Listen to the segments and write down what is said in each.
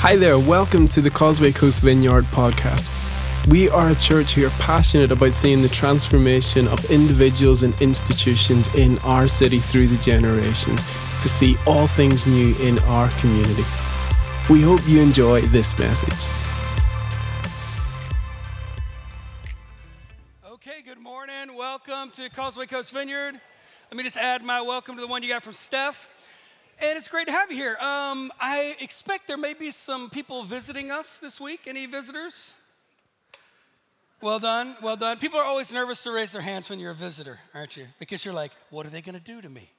Hi there, welcome to the Causeway Coast Vineyard podcast. We are a church who are passionate about seeing the transformation of individuals and institutions in our city through the generations to see all things new in our community. We hope you enjoy this message. Okay, good morning. Welcome to Causeway Coast Vineyard. Let me just add my welcome to the one you got from Steph. And it's great to have you here. Um, I expect there may be some people visiting us this week. Any visitors? Well done, well done. People are always nervous to raise their hands when you're a visitor, aren't you? Because you're like, what are they going to do to me?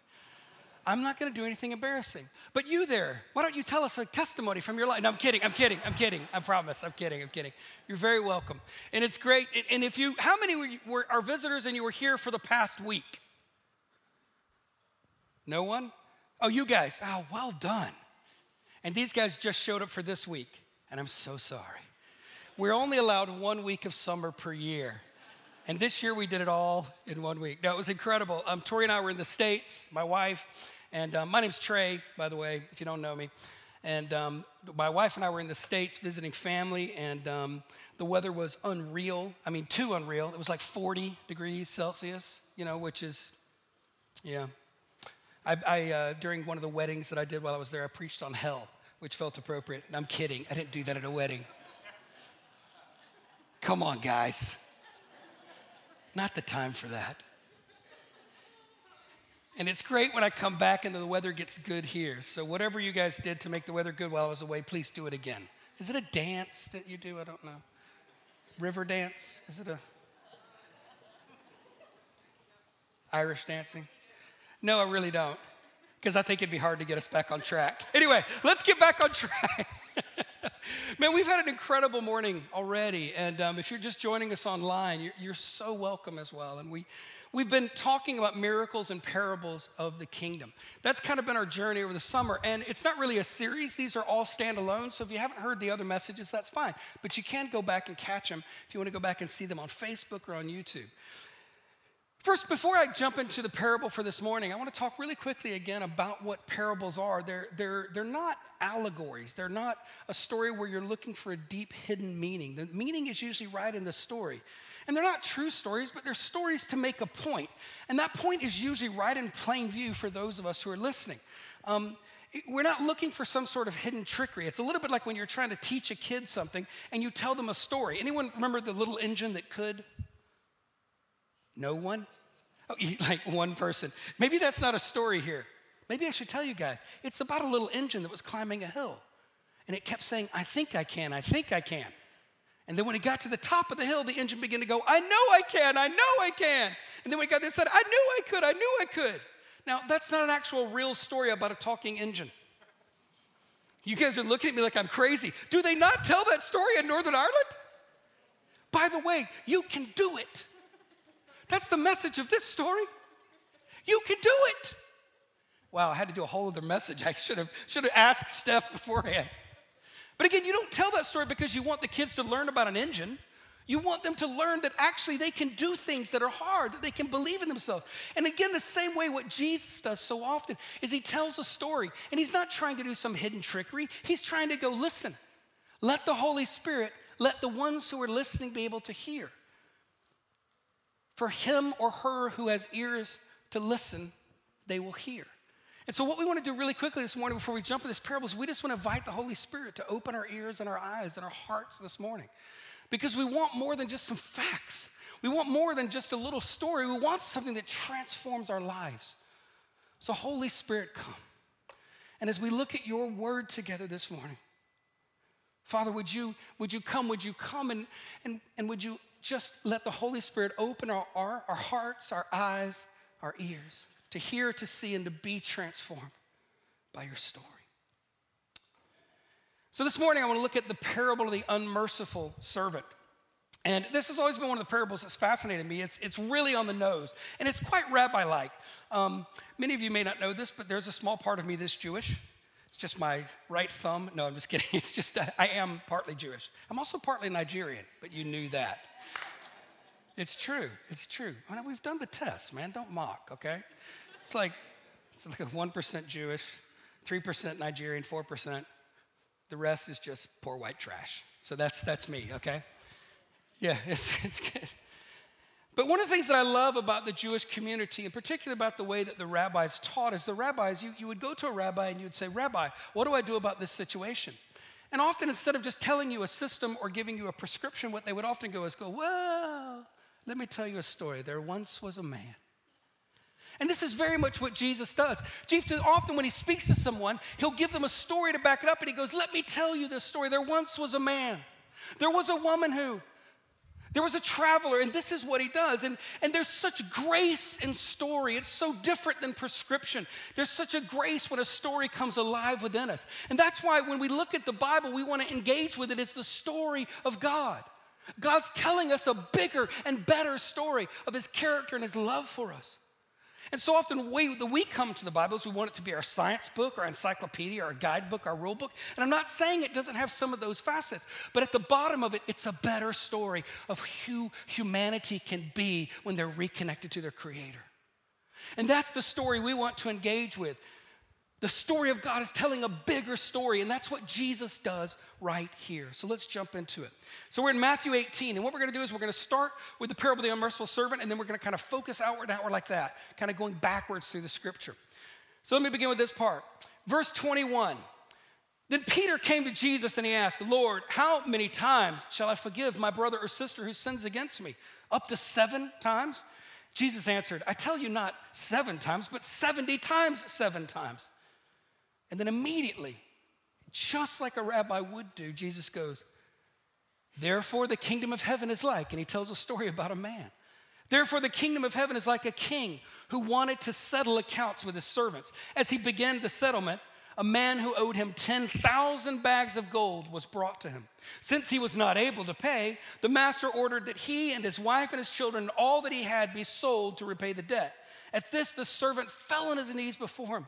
I'm not going to do anything embarrassing. But you there, why don't you tell us a testimony from your life? No, I'm kidding, I'm kidding, I'm kidding. I promise, I'm kidding, I'm kidding. You're very welcome. And it's great. And if you, how many were, were visitors and you were here for the past week? No one? Oh, you guys. Oh, well done. And these guys just showed up for this week, and I'm so sorry. We're only allowed one week of summer per year. And this year we did it all in one week. No, it was incredible. Um, Tori and I were in the States, my wife, and um, my name's Tre, by the way, if you don't know me. And um, my wife and I were in the States visiting family, and um, the weather was unreal. I mean, too unreal. It was like 40 degrees Celsius, you know, which is, yeah, I, I uh, during one of the weddings that I did while I was there, I preached on hell, which felt appropriate. I'm kidding. I didn't do that at a wedding. Come on, guys. Not the time for that. And it's great when I come back and the weather gets good here. So, whatever you guys did to make the weather good while I was away, please do it again. Is it a dance that you do? I don't know. River dance? Is it a Irish dancing? No, I really don't, because I think it'd be hard to get us back on track. Anyway, let's get back on track. Man, we've had an incredible morning already, and um, if you're just joining us online, you're, you're so welcome as well. And we, we've been talking about miracles and parables of the kingdom. That's kind of been our journey over the summer, and it's not really a series. These are all standalone, so if you haven't heard the other messages, that's fine. But you can go back and catch them if you want to go back and see them on Facebook or on YouTube. First, before I jump into the parable for this morning, I want to talk really quickly again about what parables are. They're, they're, they're not allegories, they're not a story where you're looking for a deep hidden meaning. The meaning is usually right in the story. And they're not true stories, but they're stories to make a point. And that point is usually right in plain view for those of us who are listening. Um, we're not looking for some sort of hidden trickery. It's a little bit like when you're trying to teach a kid something and you tell them a story. Anyone remember the little engine that could? No one? Oh, like one person. Maybe that's not a story here. Maybe I should tell you guys. It's about a little engine that was climbing a hill. And it kept saying, I think I can, I think I can. And then when it got to the top of the hill, the engine began to go, I know I can, I know I can. And then we got this side, I knew I could, I knew I could. Now, that's not an actual real story about a talking engine. You guys are looking at me like I'm crazy. Do they not tell that story in Northern Ireland? By the way, you can do it. That's the message of this story. You can do it. Wow, I had to do a whole other message. I should have should have asked Steph beforehand. But again, you don't tell that story because you want the kids to learn about an engine. You want them to learn that actually they can do things that are hard, that they can believe in themselves. And again, the same way what Jesus does so often is he tells a story and he's not trying to do some hidden trickery. He's trying to go, listen, let the Holy Spirit, let the ones who are listening be able to hear. For him or her who has ears to listen, they will hear. And so, what we want to do really quickly this morning before we jump into this parable is we just want to invite the Holy Spirit to open our ears and our eyes and our hearts this morning. Because we want more than just some facts, we want more than just a little story. We want something that transforms our lives. So, Holy Spirit, come. And as we look at your word together this morning, Father, would you, would you come? Would you come and, and, and would you just let the Holy Spirit open our, our, our hearts, our eyes, our ears to hear, to see, and to be transformed by your story. So, this morning I want to look at the parable of the unmerciful servant. And this has always been one of the parables that's fascinated me. It's, it's really on the nose, and it's quite rabbi like. Um, many of you may not know this, but there's a small part of me that's Jewish. It's just my right thumb. No, I'm just kidding. It's just, I am partly Jewish. I'm also partly Nigerian, but you knew that. It's true. It's true. I mean, we've done the test, man. Don't mock, okay? It's like it's like a 1% Jewish, 3% Nigerian, 4%. The rest is just poor white trash. So that's, that's me, okay? Yeah, it's, it's good. But one of the things that I love about the Jewish community, and particularly about the way that the rabbis taught, is the rabbis, you, you would go to a rabbi and you would say, Rabbi, what do I do about this situation? And often, instead of just telling you a system or giving you a prescription, what they would often go is go, Well, let me tell you a story. There once was a man. And this is very much what Jesus does. Jesus, often when he speaks to someone, he'll give them a story to back it up, and he goes, Let me tell you this story. There once was a man. There was a woman who, there was a traveler, and this is what he does. And, and there's such grace in story. It's so different than prescription. There's such a grace when a story comes alive within us. And that's why when we look at the Bible, we want to engage with it. It's the story of God. God's telling us a bigger and better story of his character and his love for us. And so often we, the we come to the Bible is we want it to be our science book, our encyclopedia, our guidebook, our rule book. And I'm not saying it doesn't have some of those facets, but at the bottom of it, it's a better story of who humanity can be when they're reconnected to their Creator. And that's the story we want to engage with. The story of God is telling a bigger story, and that's what Jesus does right here. So let's jump into it. So we're in Matthew 18, and what we're gonna do is we're gonna start with the parable of the unmerciful servant, and then we're gonna kind of focus outward and outward like that, kind of going backwards through the scripture. So let me begin with this part. Verse 21. Then Peter came to Jesus and he asked, Lord, how many times shall I forgive my brother or sister who sins against me? Up to seven times? Jesus answered, I tell you not seven times, but 70 times seven times. And then immediately, just like a rabbi would do, Jesus goes, Therefore, the kingdom of heaven is like, and he tells a story about a man. Therefore, the kingdom of heaven is like a king who wanted to settle accounts with his servants. As he began the settlement, a man who owed him 10,000 bags of gold was brought to him. Since he was not able to pay, the master ordered that he and his wife and his children and all that he had be sold to repay the debt. At this, the servant fell on his knees before him.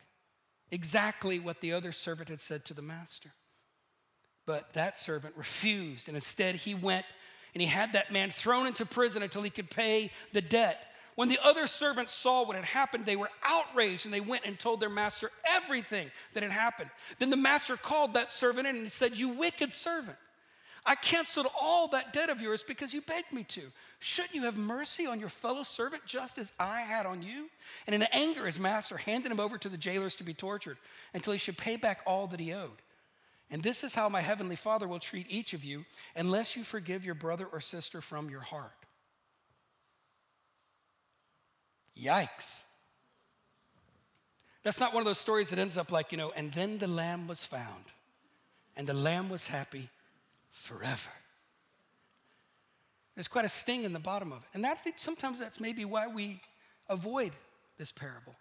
exactly what the other servant had said to the master. But that servant refused, and instead he went and he had that man thrown into prison until he could pay the debt. When the other servants saw what had happened, they were outraged and they went and told their master everything that had happened. Then the master called that servant in and he said, You wicked servant. I canceled all that debt of yours because you begged me to. Shouldn't you have mercy on your fellow servant just as I had on you? And in anger, his master handed him over to the jailers to be tortured until he should pay back all that he owed. And this is how my heavenly Father will treat each of you unless you forgive your brother or sister from your heart. Yikes. That's not one of those stories that ends up like, you know, and then the lamb was found, and the lamb was happy forever. There's quite a sting in the bottom of it. And that sometimes that's maybe why we avoid this parable.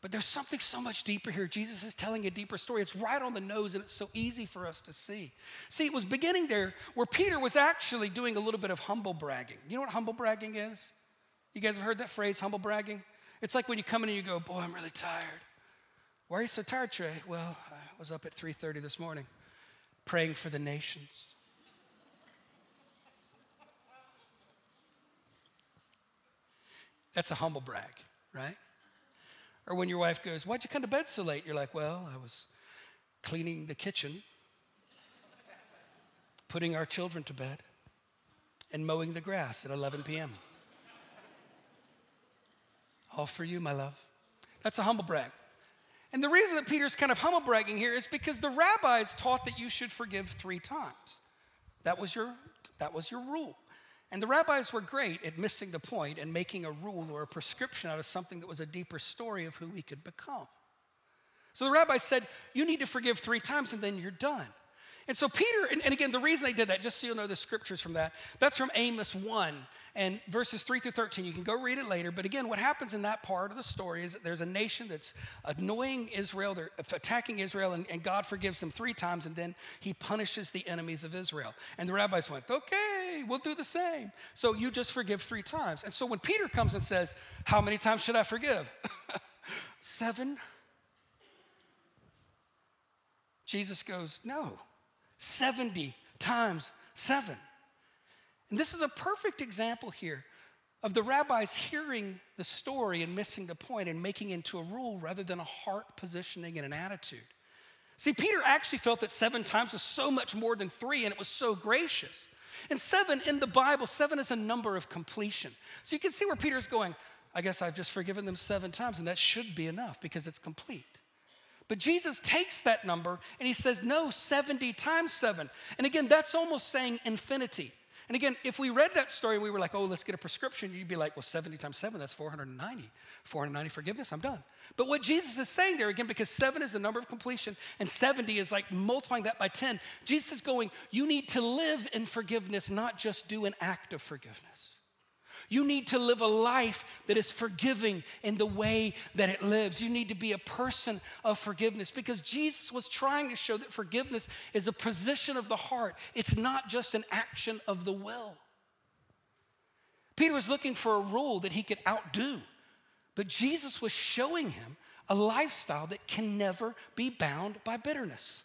But there's something so much deeper here. Jesus is telling a deeper story. It's right on the nose and it's so easy for us to see. See, it was beginning there where Peter was actually doing a little bit of humble bragging. You know what humble bragging is? You guys have heard that phrase, humble bragging? It's like when you come in and you go, "Boy, I'm really tired." Why are you so tired, Tre? Well, I was up at 3:30 this morning praying for the nations. That's a humble brag, right? Or when your wife goes, Why'd you come to bed so late? You're like, Well, I was cleaning the kitchen, putting our children to bed, and mowing the grass at 11 p.m. All for you, my love. That's a humble brag. And the reason that Peter's kind of humble bragging here is because the rabbis taught that you should forgive three times. That was your, that was your rule. And the rabbis were great at missing the point and making a rule or a prescription out of something that was a deeper story of who we could become. So the rabbi said, You need to forgive three times and then you're done. And so Peter, and, and, again, the reason they did that, just so you'll know the scriptures from that, that's from Amos 1 and verses 3 through 13. You can go read it later. But again, what happens in that part of the story is that there's a nation that's annoying Israel, they're attacking Israel, and, and God forgives them three times, and then he punishes the enemies of Israel. And the rabbis went, okay, we'll do the same. So you just forgive three times. And so when Peter comes and says, How many times should I forgive? Seven. Jesus goes, No. 70 times seven. And this is a perfect example here of the rabbis hearing the story and missing the point and making into a rule rather than a heart positioning and an attitude. See, Peter actually felt that seven times was so much more than three, and it was so gracious. And seven in the Bible, seven is a number of completion. So you can see where Peter's going, I guess I've just forgiven them seven times, and that should be enough because it's complete. But Jesus takes that number and he says, no, 70 times seven. And again, that's almost saying infinity. And again, if we read that story we were like, oh, let's get a prescription, you'd be like, well, 70 times seven, that's 490. 490 forgiveness, I'm done. But what Jesus is saying there, again, because seven is the number of completion and 70 is like multiplying that by 10, Jesus is going, you need to live in forgiveness, not just do an act of forgiveness. You need to live a life that is forgiving in the way that it lives. You need to be a person of forgiveness because Jesus was trying to show that forgiveness is a position of the heart, it's not just an action of the will. Peter was looking for a rule that he could outdo, but Jesus was showing him a lifestyle that can never be bound by bitterness.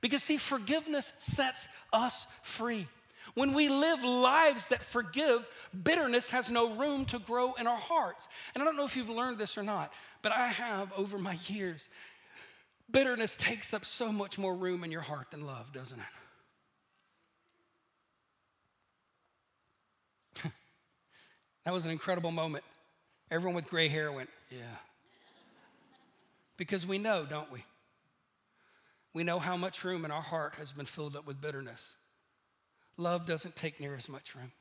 Because, see, forgiveness sets us free. When we live lives that forgive, bitterness has no room to grow in our hearts. And I don't know if you've learned this or not, but I have over my years. Bitterness takes up so much more room in your heart than love, doesn't it? that was an incredible moment. Everyone with gray hair went, Yeah. Because we know, don't we? We know how much room in our heart has been filled up with bitterness love doesn't take near as much room.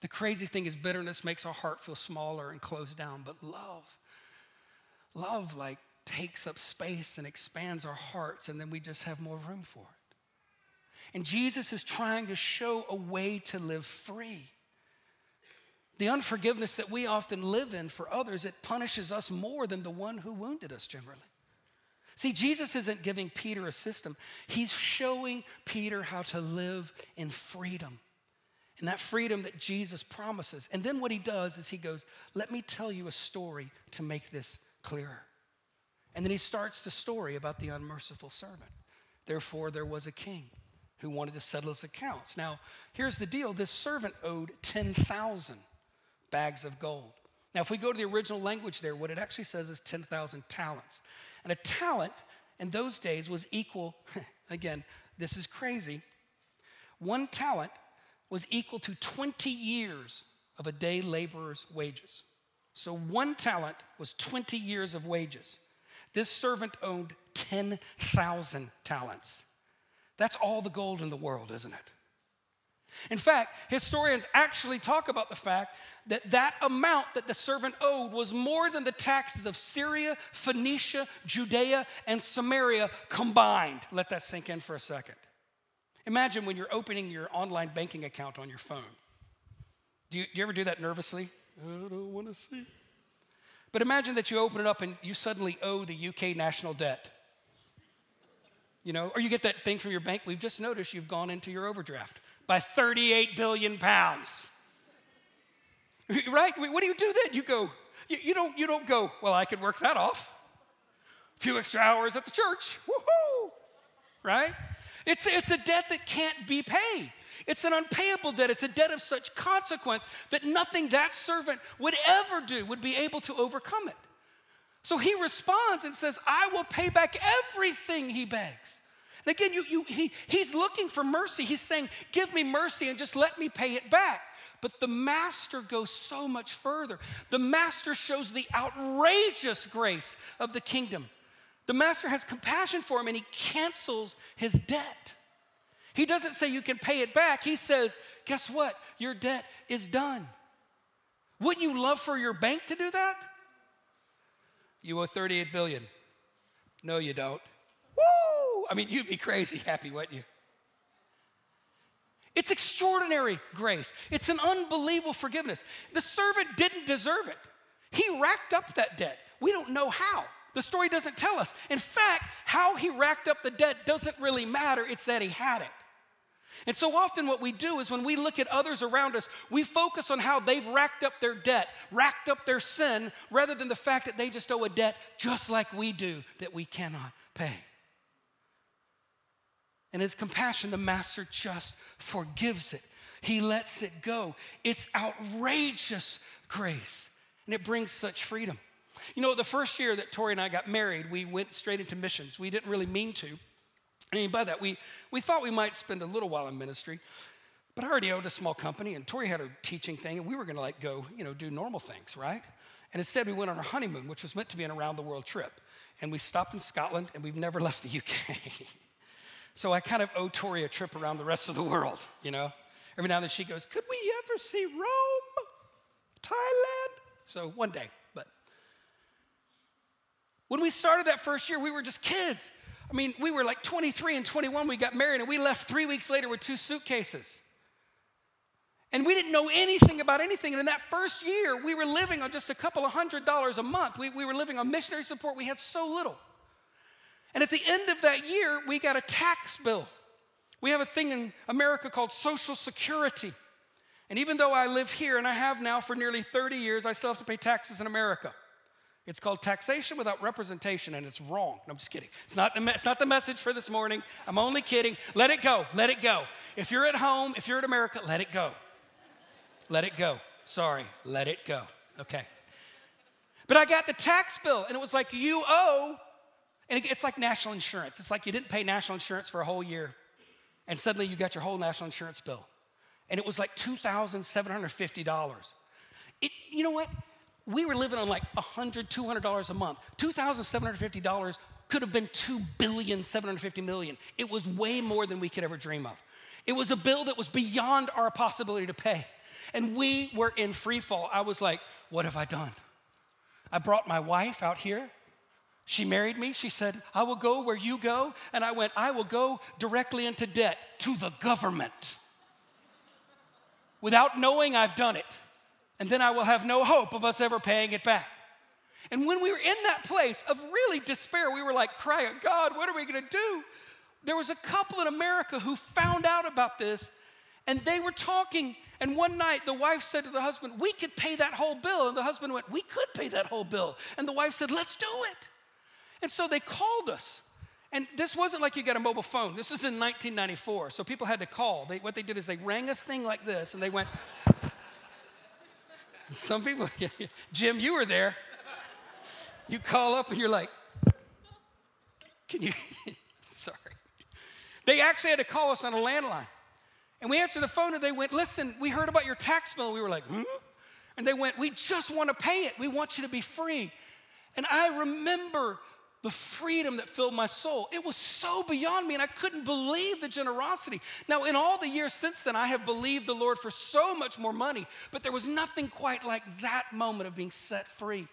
The crazy thing is, bitterness makes our heart feel smaller and closed down, but love, love like takes up space and expands our hearts, and then we just have more room for it. And Jesus is trying to show a way to live free. The unforgiveness that we often live in for others, it punishes us more than the one who wounded us generally. See, Jesus isn't giving Peter a system, he's showing Peter how to live in freedom. And that freedom that Jesus promises. And then what he does is he goes, Let me tell you a story to make this clearer. And then he starts the story about the unmerciful servant. Therefore, there was a king who wanted to settle his accounts. Now, here's the deal this servant owed 10,000 bags of gold. Now, if we go to the original language there, what it actually says is 10,000 talents. And a talent in those days was equal, again, this is crazy. One talent was equal to 20 years of a day laborer's wages. So one talent was 20 years of wages. This servant owned 10,000 talents. That's all the gold in the world, isn't it? In fact, historians actually talk about the fact that that amount that the servant owed was more than the taxes of Syria, Phoenicia, Judea, and Samaria combined. Let that sink in for a second. Imagine when you're opening your online banking account on your phone. Do you, do you ever do that nervously? I don't want to see. But imagine that you open it up and you suddenly owe the UK national debt. You know, or you get that thing from your bank, we've just noticed you've gone into your overdraft by 38 billion pounds. Right? What do you do then? You go, you, don't, you don't go, well, I could work that off. A few extra hours at the church. Woohoo! Right? It's, it's a debt that can't be paid. It's an unpayable debt. It's a debt of such consequence that nothing that servant would ever do would be able to overcome it. So he responds and says, I will pay back everything he begs. And again, you, you, he, he's looking for mercy. He's saying, Give me mercy and just let me pay it back. But the master goes so much further. The master shows the outrageous grace of the kingdom. The master has compassion for him and he cancels his debt. He doesn't say you can pay it back. He says, Guess what? Your debt is done. Wouldn't you love for your bank to do that? You owe 38 billion. No, you don't. Woo! I mean, you'd be crazy happy, wouldn't you? It's extraordinary grace. It's an unbelievable forgiveness. The servant didn't deserve it. He racked up that debt. We don't know how. The story doesn't tell us. In fact, how he racked up the debt doesn't really matter, it's that he had it. And so often, what we do is when we look at others around us, we focus on how they've racked up their debt, racked up their sin, rather than the fact that they just owe a debt just like we do that we cannot pay. And his compassion, the master just forgives it. He lets it go. It's outrageous grace, and it brings such freedom. You know, the first year that Tori and I got married, we went straight into missions. We didn't really mean to. I mean, by that, we, we thought we might spend a little while in ministry, but I already owned a small company, and Tori had her teaching thing, and we were gonna like go, you know, do normal things, right? And instead, we went on our honeymoon, which was meant to be an around the world trip. And we stopped in Scotland, and we've never left the UK. So I kind of owe Tori a trip around the rest of the world, you know? Every now and then she goes, Could we ever see Rome, Thailand? So one day, but. When we started that first year, we were just kids. I mean, we were like 23 and 21, we got married, and we left three weeks later with two suitcases. And we didn't know anything about anything. And in that first year, we were living on just a couple of hundred dollars a month. We, we were living on missionary support. We had so little. And at the end of that year, we got a tax bill. We have a thing in America called Social Security. And even though I live here and I have now for nearly 30 years, I still have to pay taxes in America. It's called taxation without representation, and it's wrong. No, I'm just kidding. It's not, the, it's not the message for this morning. I'm only kidding. Let it go. Let it go. If you're at home, if you're in America, let it go. Let it go. Sorry, let it go. Okay. But I got the tax bill, and it was like, you owe and it's like national insurance. It's like you didn't pay national insurance for a whole year, and suddenly you got your whole national insurance bill. And it was like $2,750. It, you know what? We were living on like $100, $200 a month. $2,750 could have been $2 billion, $750 million. It was way more than we could ever dream of. It was a bill that was beyond our possibility to pay. And we were in free fall. I was like, what have I done? I brought my wife out here she married me. She said, I will go where you go. And I went, I will go directly into debt to the government without knowing I've done it. And then I will have no hope of us ever paying it back. And when we were in that place of really despair, we were like crying, God, what are we gonna do? There was a couple in America who found out about this and they were talking. And one night the wife said to the husband, We could pay that whole bill. And the husband went, We could pay that whole bill. And the wife said, Let's do it. And so they called us. And this wasn't like you got a mobile phone. This was in 1994. So people had to call. They, what they did is they rang a thing like this and they went. Some people, Jim, you were there. You call up and you're like, can you? Sorry. They actually had to call us on a landline. And we answered the phone and they went, listen, we heard about your tax bill. We were like, hmm? And they went, we just want to pay it. We want you to be free. And I remember the freedom that filled my soul. It was so beyond me, and I couldn't believe the generosity. Now, in all the years since then, I have believed the Lord for so much more money, but there was nothing quite like that moment of being set free.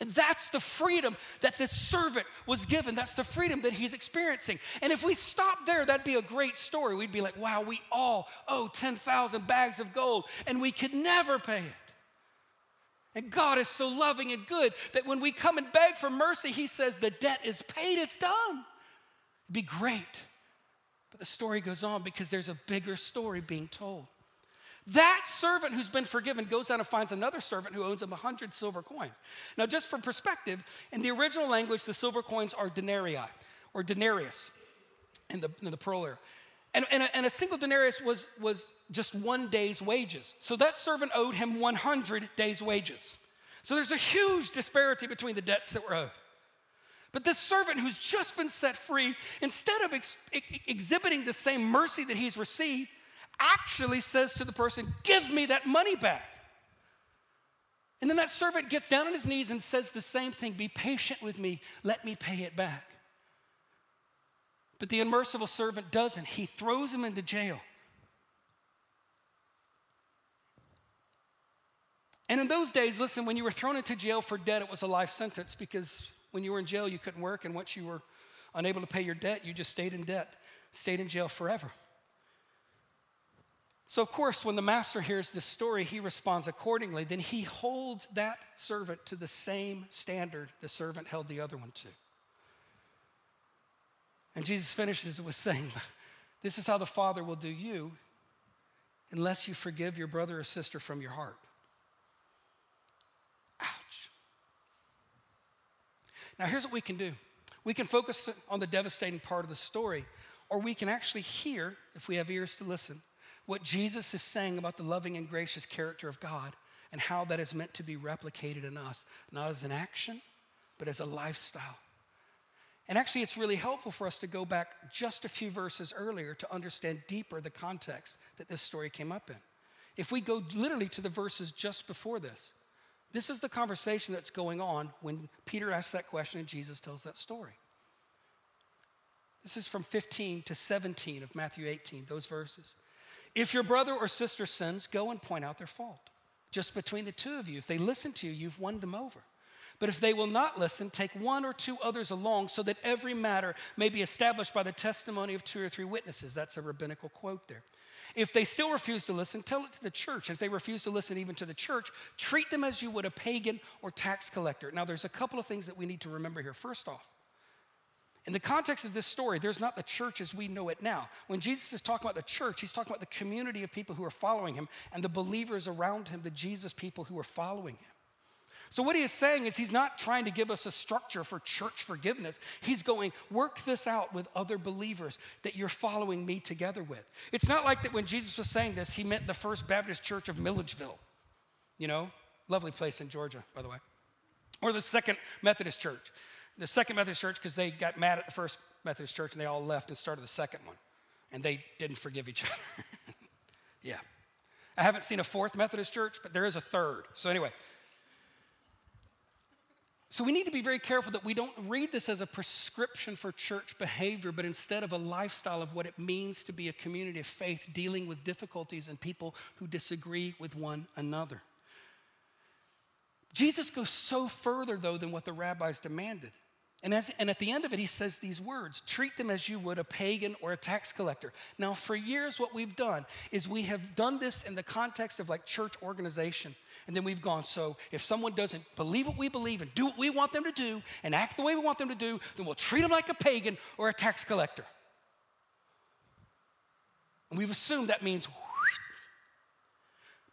And that's the freedom that this servant was given. That's the freedom that he's experiencing. And if we stop there, that'd be a great story. We'd be like, wow, we all owe 10,000 bags of gold, and we could never pay it. And God is so loving and good that when we come and beg for mercy, He says, The debt is paid, it's done. It'd be great. But the story goes on because there's a bigger story being told. That servant who's been forgiven goes out and finds another servant who owes him 100 silver coins. Now, just for perspective, in the original language, the silver coins are denarii or denarius in the, in the. And, and, a, and a single denarius was, was just one day's wages. So that servant owed him 100 days' wages. So there's a huge disparity between the debts that were owed. But this servant who's just been set free, instead of ex- exhibiting the same mercy that he's received, actually says to the person, Give me that money back. And then that servant gets down on his knees and says the same thing Be patient with me, let me pay it back. But the unmerciful servant doesn't. He throws him into jail. And in those days, listen, when you were thrown into jail for debt, it was a life sentence because when you were in jail, you couldn't work. And once you were unable to pay your debt, you just stayed in debt, stayed in jail forever. So, of course, when the master hears this story, he responds accordingly. Then he holds that servant to the same standard the servant held the other one to. And Jesus finishes with saying, This is how the Father will do you unless you forgive your brother or sister from your heart. Ouch. Now, here's what we can do we can focus on the devastating part of the story, or we can actually hear, if we have ears to listen, what Jesus is saying about the loving and gracious character of God and how that is meant to be replicated in us, not as an action, but as a lifestyle. And actually, it's really helpful for us to go back just a few verses earlier to understand deeper the context that this story came up in. If we go literally to the verses just before this, this is the conversation that's going on when Peter asks that question and Jesus tells that story. This is from 15 to 17 of Matthew 18, those verses. If your brother or sister sins, go and point out their fault. Just between the two of you. If they listen to you, you've won them over. But if they will not listen, take one or two others along so that every matter may be established by the testimony of two or three witnesses. That's a rabbinical quote there. If they still refuse to listen, tell it to the church. If they refuse to listen even to the church, treat them as you would a pagan or tax collector. Now, there's a couple of things that we need to remember here. First off, in the context of this story, there's not the church as we know it now. When Jesus is talking about the church, he's talking about the community of people who are following him and the believers around him, the Jesus people who are following him. So, what he is saying is, he's not trying to give us a structure for church forgiveness. He's going, work this out with other believers that you're following me together with. It's not like that when Jesus was saying this, he meant the First Baptist Church of Milledgeville, you know, lovely place in Georgia, by the way, or the Second Methodist Church the second Methodist church because they got mad at the first Methodist church and they all left and started the second one. And they didn't forgive each other. yeah. I haven't seen a fourth Methodist church, but there is a third. So, anyway. So, we need to be very careful that we don't read this as a prescription for church behavior, but instead of a lifestyle of what it means to be a community of faith dealing with difficulties and people who disagree with one another. Jesus goes so further, though, than what the rabbis demanded. And, as, and at the end of it, he says these words treat them as you would a pagan or a tax collector. Now, for years, what we've done is we have done this in the context of like church organization. And then we've gone, so if someone doesn't believe what we believe and do what we want them to do and act the way we want them to do, then we'll treat them like a pagan or a tax collector. And we've assumed that means.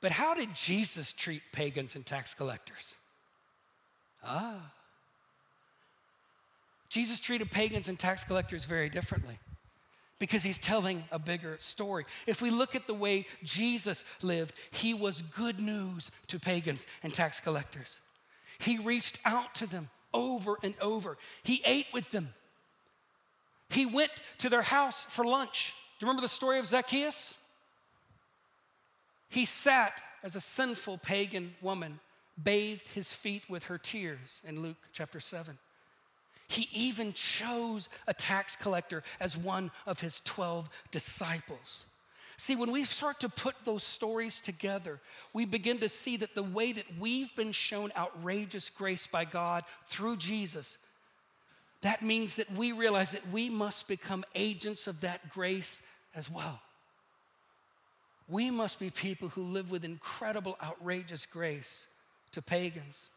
But how did Jesus treat pagans and tax collectors? Ah. Jesus treated pagans and tax collectors very differently because he's telling a bigger story. If we look at the way Jesus lived, he was good news to pagans and tax collectors. He reached out to them over and over, he ate with them. He went to their house for lunch. Do you remember the story of Zacchaeus? He sat as a sinful pagan woman, bathed his feet with her tears in Luke chapter 7. He even chose a tax collector as one of his 12 disciples. See, when we start to put those stories together, we begin to see that the way that we've been shown outrageous grace by God through Jesus, that means that we realize that we must become agents of that grace as well. We must be people who live with incredible, outrageous grace to pagans,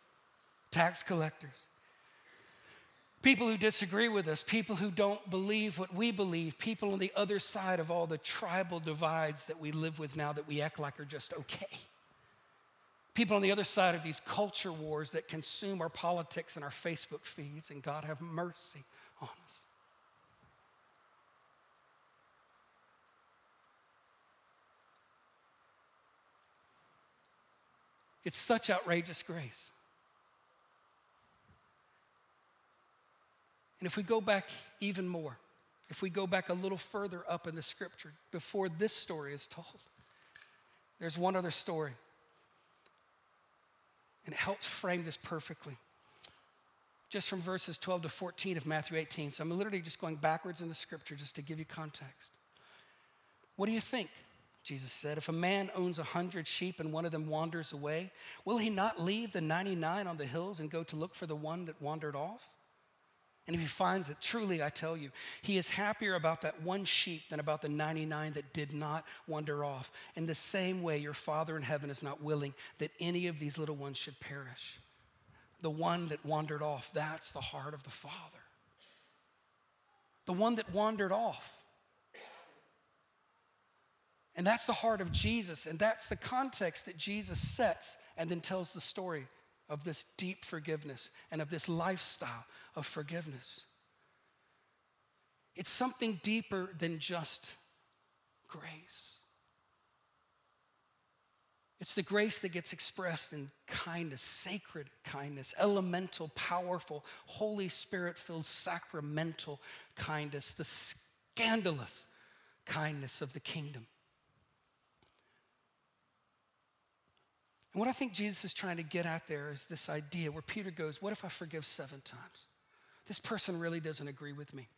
tax collectors, people who disagree with us, people who don't believe what we believe, people on the other side of all the tribal divides that we live with now that we act like are just okay. People on the other side of these culture wars that consume our politics and our Facebook feeds, and God have mercy on us. It's such outrageous grace. And if we go back even more, if we go back a little further up in the scripture before this story is told, there's one other story. And it helps frame this perfectly. Just from verses 12 to 14 of Matthew 18. So I'm literally just going backwards in the scripture just to give you context. What do you think? Jesus said, If a man owns a hundred sheep and one of them wanders away, will he not leave the 99 on the hills and go to look for the one that wandered off? And if he finds it, truly, I tell you, he is happier about that one sheep than about the 99 that did not wander off. In the same way, your Father in heaven is not willing that any of these little ones should perish. The one that wandered off, that's the heart of the Father. The one that wandered off. And that's the heart of Jesus, and that's the context that Jesus sets and then tells the story of this deep forgiveness and of this lifestyle of forgiveness. It's something deeper than just grace. It's the grace that gets expressed in kindness, sacred kindness, elemental, powerful, Holy Spirit filled, sacramental kindness, the scandalous kindness of the kingdom. And what I think Jesus is trying to get at there is this idea where Peter goes, What if I forgive seven times? This person really doesn't agree with me.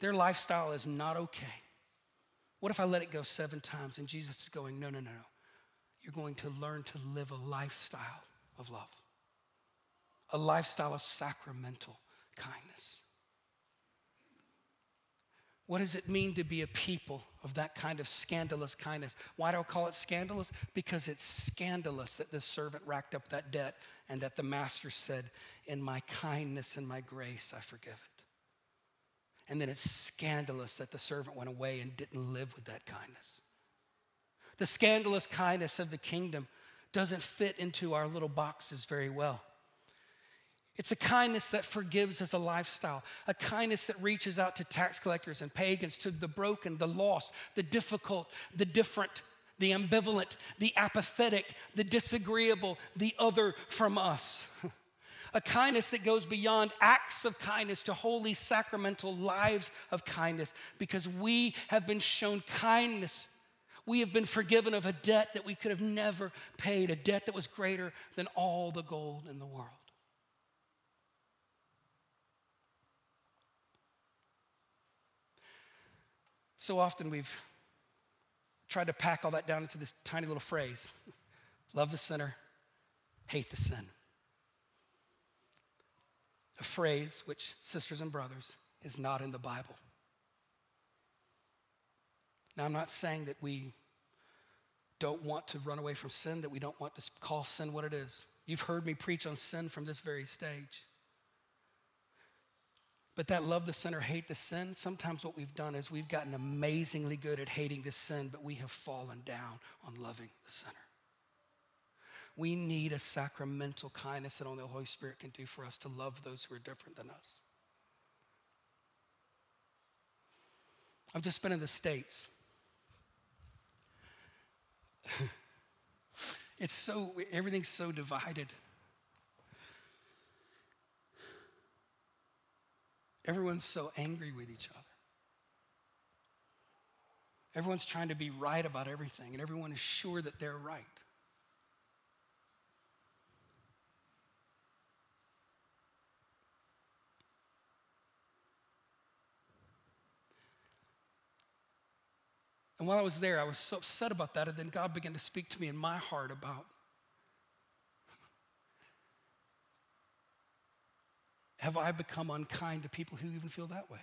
Their lifestyle is not okay. What if I let it go seven times? And Jesus is going, No, no, no, no. You're going to learn to live a lifestyle of love, a lifestyle of sacramental kindness. What does it mean to be a people of that kind of scandalous kindness? Why do I call it scandalous? Because it's scandalous that this servant racked up that debt and that the master said, In my kindness and my grace, I forgive it. And then it's scandalous that the servant went away and didn't live with that kindness. The scandalous kindness of the kingdom doesn't fit into our little boxes very well. It's a kindness that forgives as a lifestyle, a kindness that reaches out to tax collectors and pagans, to the broken, the lost, the difficult, the different, the ambivalent, the apathetic, the disagreeable, the other from us. a kindness that goes beyond acts of kindness to holy sacramental lives of kindness because we have been shown kindness. We have been forgiven of a debt that we could have never paid, a debt that was greater than all the gold in the world. So often we've tried to pack all that down into this tiny little phrase love the sinner, hate the sin. A phrase which, sisters and brothers, is not in the Bible. Now, I'm not saying that we don't want to run away from sin, that we don't want to call sin what it is. You've heard me preach on sin from this very stage. But that love the sinner, hate the sin, sometimes what we've done is we've gotten amazingly good at hating the sin, but we have fallen down on loving the sinner. We need a sacramental kindness that only the Holy Spirit can do for us to love those who are different than us. I've just been in the States. it's so, everything's so divided. Everyone's so angry with each other. Everyone's trying to be right about everything, and everyone is sure that they're right. And while I was there, I was so upset about that, and then God began to speak to me in my heart about Have I become unkind to people who even feel that way?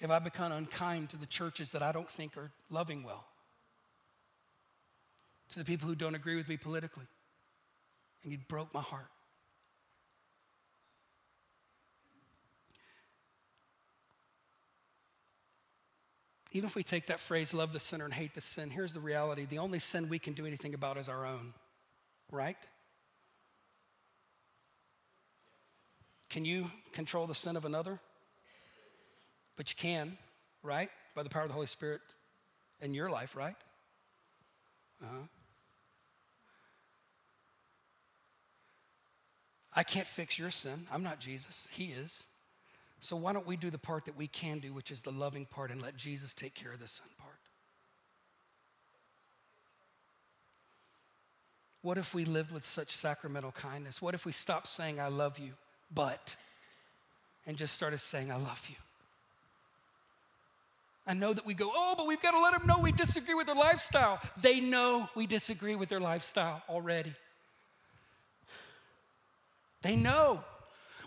Have I become unkind to the churches that I don't think are loving well? To the people who don't agree with me politically? And you broke my heart. Even if we take that phrase, love the sinner and hate the sin, here's the reality the only sin we can do anything about is our own, right? Can you control the sin of another? But you can, right? By the power of the Holy Spirit in your life, right? Uh-huh. I can't fix your sin. I'm not Jesus. He is. So why don't we do the part that we can do, which is the loving part, and let Jesus take care of the sin part? What if we lived with such sacramental kindness? What if we stopped saying, I love you? But, and just started saying, I love you. I know that we go, oh, but we've got to let them know we disagree with their lifestyle. They know we disagree with their lifestyle already. They know.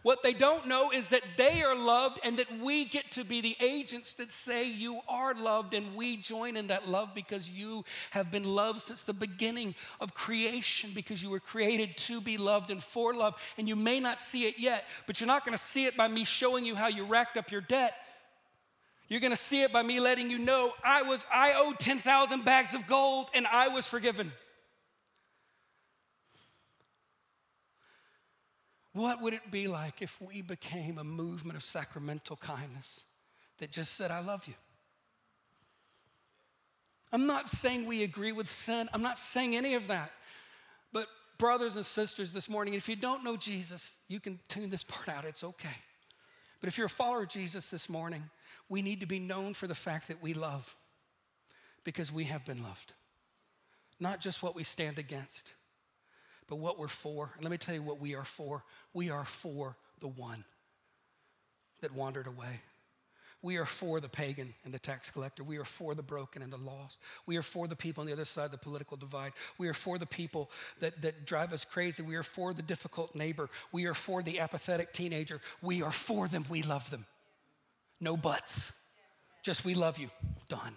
What they don't know is that they are loved and that we get to be the agents that say you are loved, and we join in that love because you have been loved since the beginning of creation, because you were created to be loved and for love. And you may not see it yet, but you're not gonna see it by me showing you how you racked up your debt. You're gonna see it by me letting you know I was, I owed 10,000 bags of gold and I was forgiven. What would it be like if we became a movement of sacramental kindness that just said, I love you? I'm not saying we agree with sin, I'm not saying any of that. But, brothers and sisters, this morning, if you don't know Jesus, you can tune this part out, it's okay. But if you're a follower of Jesus this morning, we need to be known for the fact that we love because we have been loved, not just what we stand against but what we're for. And let me tell you what we are for. We are for the one that wandered away. We are for the pagan and the tax collector. We are for the broken and the lost. We are for the people on the other side of the political divide. We are for the people that, that drive us crazy. We are for the difficult neighbor. We are for the apathetic teenager. We are for them. We love them. No buts. Just we love you. Done.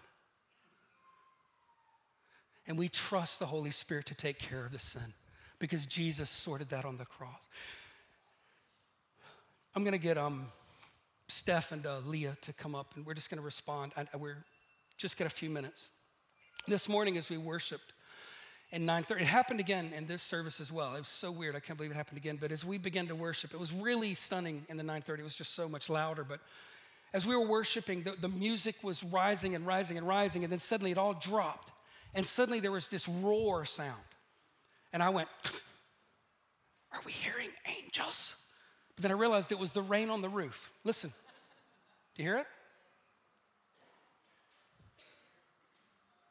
And we trust the Holy Spirit to take care of the sin because Jesus sorted that on the cross. I'm going to get um, Steph and uh, Leah to come up, and we're just going to respond. I, we're just get a few minutes. This morning, as we worshiped in 9:30, it happened again in this service as well. It was so weird. I can't believe it happened again. But as we began to worship, it was really stunning in the 9:30. It was just so much louder. But as we were worshiping, the, the music was rising and rising and rising, and then suddenly it all dropped, and suddenly there was this roar sound. And I went, Are we hearing angels? But then I realized it was the rain on the roof. Listen, do you hear it?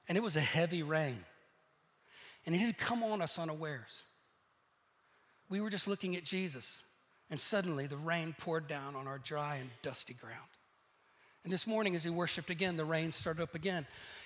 And it was a heavy rain. And it had come on us unawares. We were just looking at Jesus, and suddenly the rain poured down on our dry and dusty ground. And this morning, as we worshiped again, the rain started up again.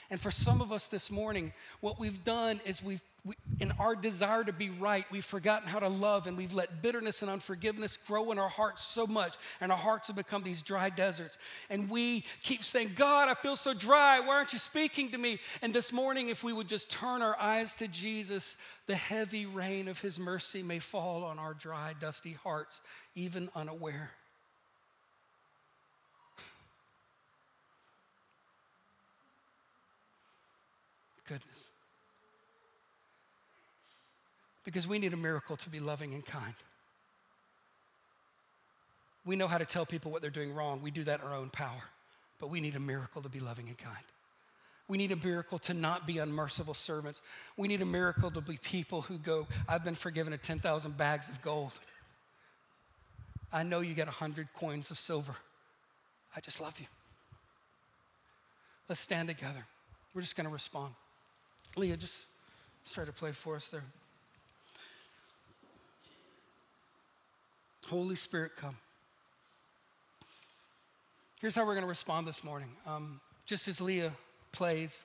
And for some of us this morning, what we've done is we've, we, in our desire to be right, we've forgotten how to love and we've let bitterness and unforgiveness grow in our hearts so much. And our hearts have become these dry deserts. And we keep saying, God, I feel so dry. Why aren't you speaking to me? And this morning, if we would just turn our eyes to Jesus, the heavy rain of his mercy may fall on our dry, dusty hearts, even unaware. goodness. Because we need a miracle to be loving and kind. We know how to tell people what they're doing wrong. We do that in our own power. But we need a miracle to be loving and kind. We need a miracle to not be unmerciful servants. We need a miracle to be people who go, I've been forgiven of 10,000 bags of gold. I know you got 100 coins of silver. I just love you. Let's stand together. We're just going to respond. Leah, just start to play for us there. Holy Spirit, come. Here's how we're going to respond this morning. Um, just as Leah plays,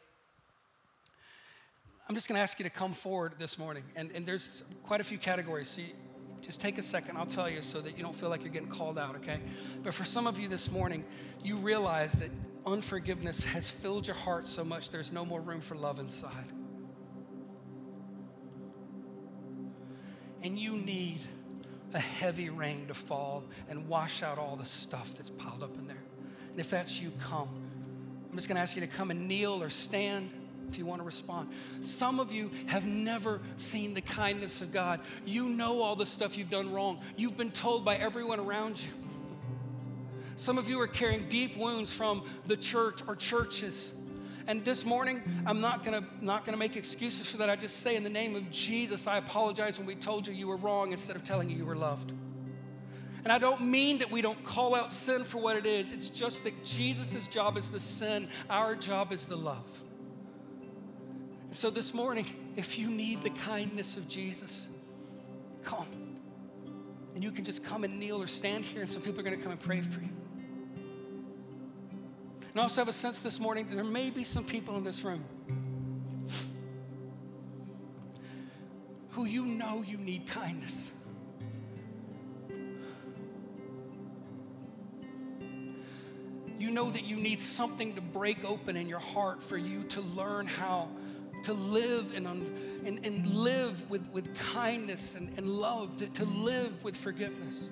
I'm just going to ask you to come forward this morning. And, and there's quite a few categories. So you, just take a second, I'll tell you so that you don't feel like you're getting called out, okay? But for some of you this morning, you realize that unforgiveness has filled your heart so much there's no more room for love inside. and you need a heavy rain to fall and wash out all the stuff that's piled up in there. And if that's you, come. I'm just going to ask you to come and kneel or stand if you want to respond. Some of you have never seen the kindness of God. You know all the stuff you've done wrong. You've been told by everyone around you. Some of you are carrying deep wounds from the church or churches. And this morning, I'm not gonna, not gonna make excuses for that. I just say, in the name of Jesus, I apologize when we told you you were wrong instead of telling you you were loved. And I don't mean that we don't call out sin for what it is. It's just that Jesus' job is the sin, our job is the love. And so this morning, if you need the kindness of Jesus, come. And you can just come and kneel or stand here, and some people are gonna come and pray for you. And I also have a sense this morning that there may be some people in this room who you know you need kindness. You know that you need something to break open in your heart for you to learn how to live and, and, and live with, with kindness and, and love, to, to live with forgiveness.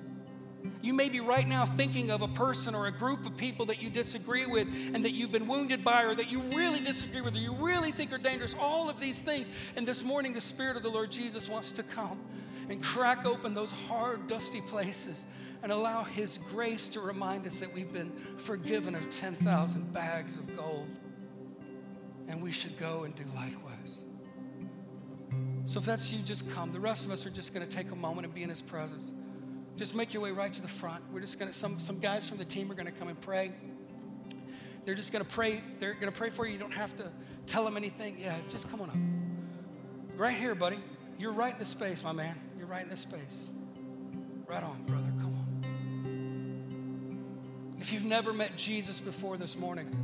You may be right now thinking of a person or a group of people that you disagree with and that you've been wounded by or that you really disagree with or you really think are dangerous, all of these things. And this morning, the Spirit of the Lord Jesus wants to come and crack open those hard, dusty places and allow His grace to remind us that we've been forgiven of 10,000 bags of gold. And we should go and do likewise. So if that's you, just come. The rest of us are just going to take a moment and be in His presence. Just make your way right to the front. We're just to, some, some guys from the team are going to come and pray. They're just going to pray. They're to pray for you. You don't have to tell them anything. Yeah, just come on up. Right here, buddy. You're right in the space, my man. You're right in the space. Right on, brother. Come on. If you've never met Jesus before this morning,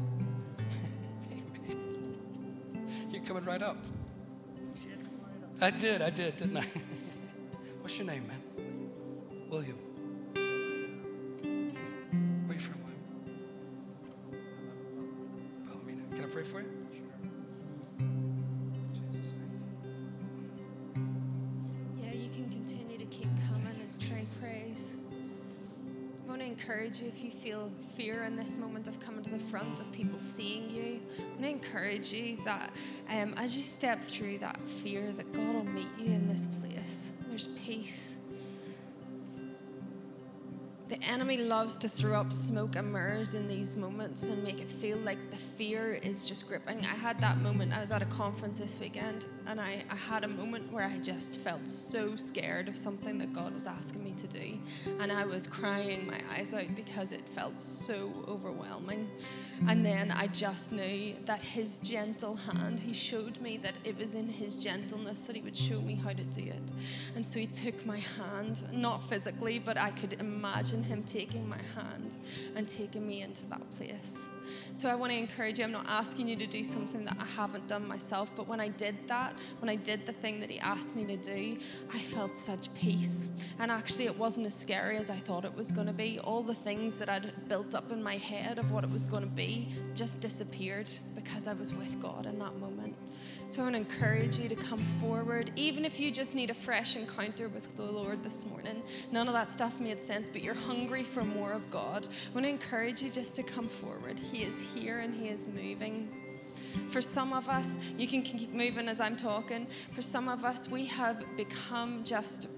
you're coming right up. I did, I did, didn't I? What's your name, man? Where you from, William? Can I pray for you? Yeah, you can continue to keep coming as Tre prays. I want to encourage you if you feel fear in this moment of coming to the front, of people seeing you. I want to encourage you that um, as you step through that fear, that God will meet you in this place. There's peace. The enemy loves to throw up smoke and mirrors in these moments and make it feel like the fear is just gripping. I had that moment. I was at a conference this weekend and I, I had a moment where I just felt so scared of something that God was asking me to do. And I was crying my eyes out because it felt so overwhelming. And then I just knew that His gentle hand, He showed me that it was in His gentleness that He would show me how to do it. And so He took my hand, not physically, but I could imagine Him taking my hand and taking me into that place. So I want to encourage you. I'm not asking you to do something that I haven't done myself, but when I did that, when I did the thing that He asked me to do, I felt such peace. And actually, it wasn't as scary as I thought it was going to be. All the things that I'd built up in my head of what it was going to be just disappeared because I was with God in that moment. So I want to encourage you to come forward, even if you just need a fresh encounter with the Lord this morning. None of that stuff made sense, but you're hungry for more of God. I want to encourage you just to come forward. He is here and He is moving. For some of us, you can keep moving as I'm talking. For some of us, we have become just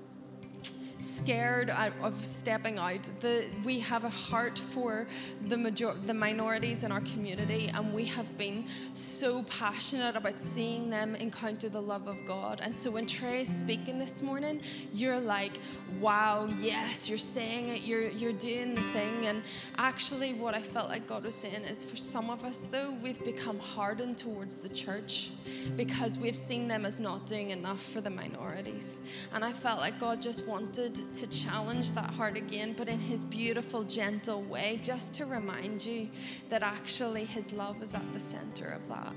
scared of stepping out. The, we have a heart for the, major, the minorities in our community, and we have been so passionate about seeing them encounter the love of God. And so when Tre is speaking this morning, you're like, wow, yes, you're saying it, you're, you're doing the thing. And actually, what I felt like God was saying is for some of us, though, we've become hardened towards the church because we've seen them as not doing enough for the minorities. And I felt like God just wanted to challenge that heart again, but in His beautiful, gentle way, just to remind you that actually His love is at the center of that.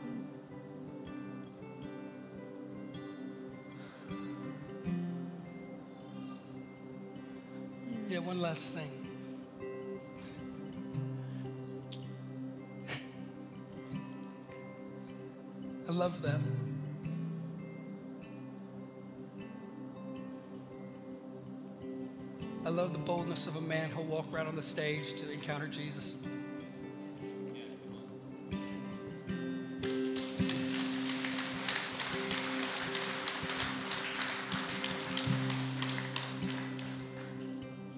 Yeah, one last thing. I love that. I love the boldness of a man who'll walk right on the stage to encounter Jesus.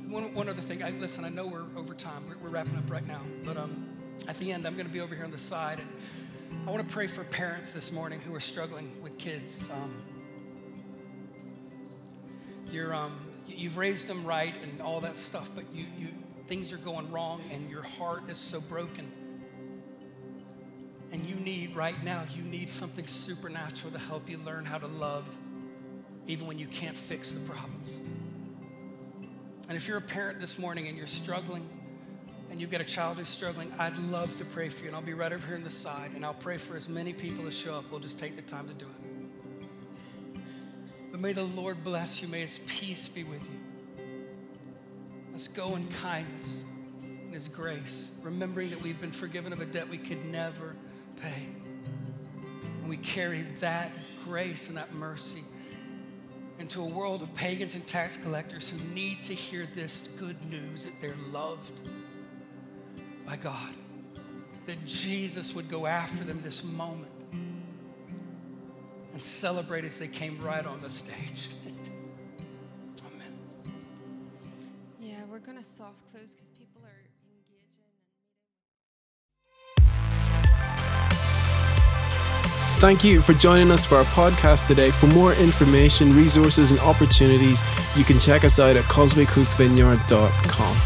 One, one other thing. I, listen, I know we're over time. We're, we're wrapping up right now. But um, at the end, I'm going to be over here on the side. And I want to pray for parents this morning who are struggling with kids. Um, you're, um, you've raised them right and all that stuff, but you, you, things are going wrong and your heart is so broken. And you need, right now, you need something supernatural to help you learn how to love even when you can't fix the problems. And if you're a parent this morning and you're struggling and you've got a child who's struggling, I'd love to pray for you. And I'll be right over here on the side and I'll pray for as many people as show up. We'll just take the time to do it. May the Lord bless you. May his peace be with you. Let's go in kindness. and His grace, remembering that we've been forgiven of a debt we could never pay. And we carry that grace and that mercy into a world of pagans and tax collectors who need to hear this good news that they're loved by God. That Jesus would go after them this moment and celebrate as they came right on the stage. Amen. Yeah, we're going to soft close because people are. Thank you for joining us for our podcast today. For more information, resources, and opportunities, you can check us out at causewaycoastvineyard.com.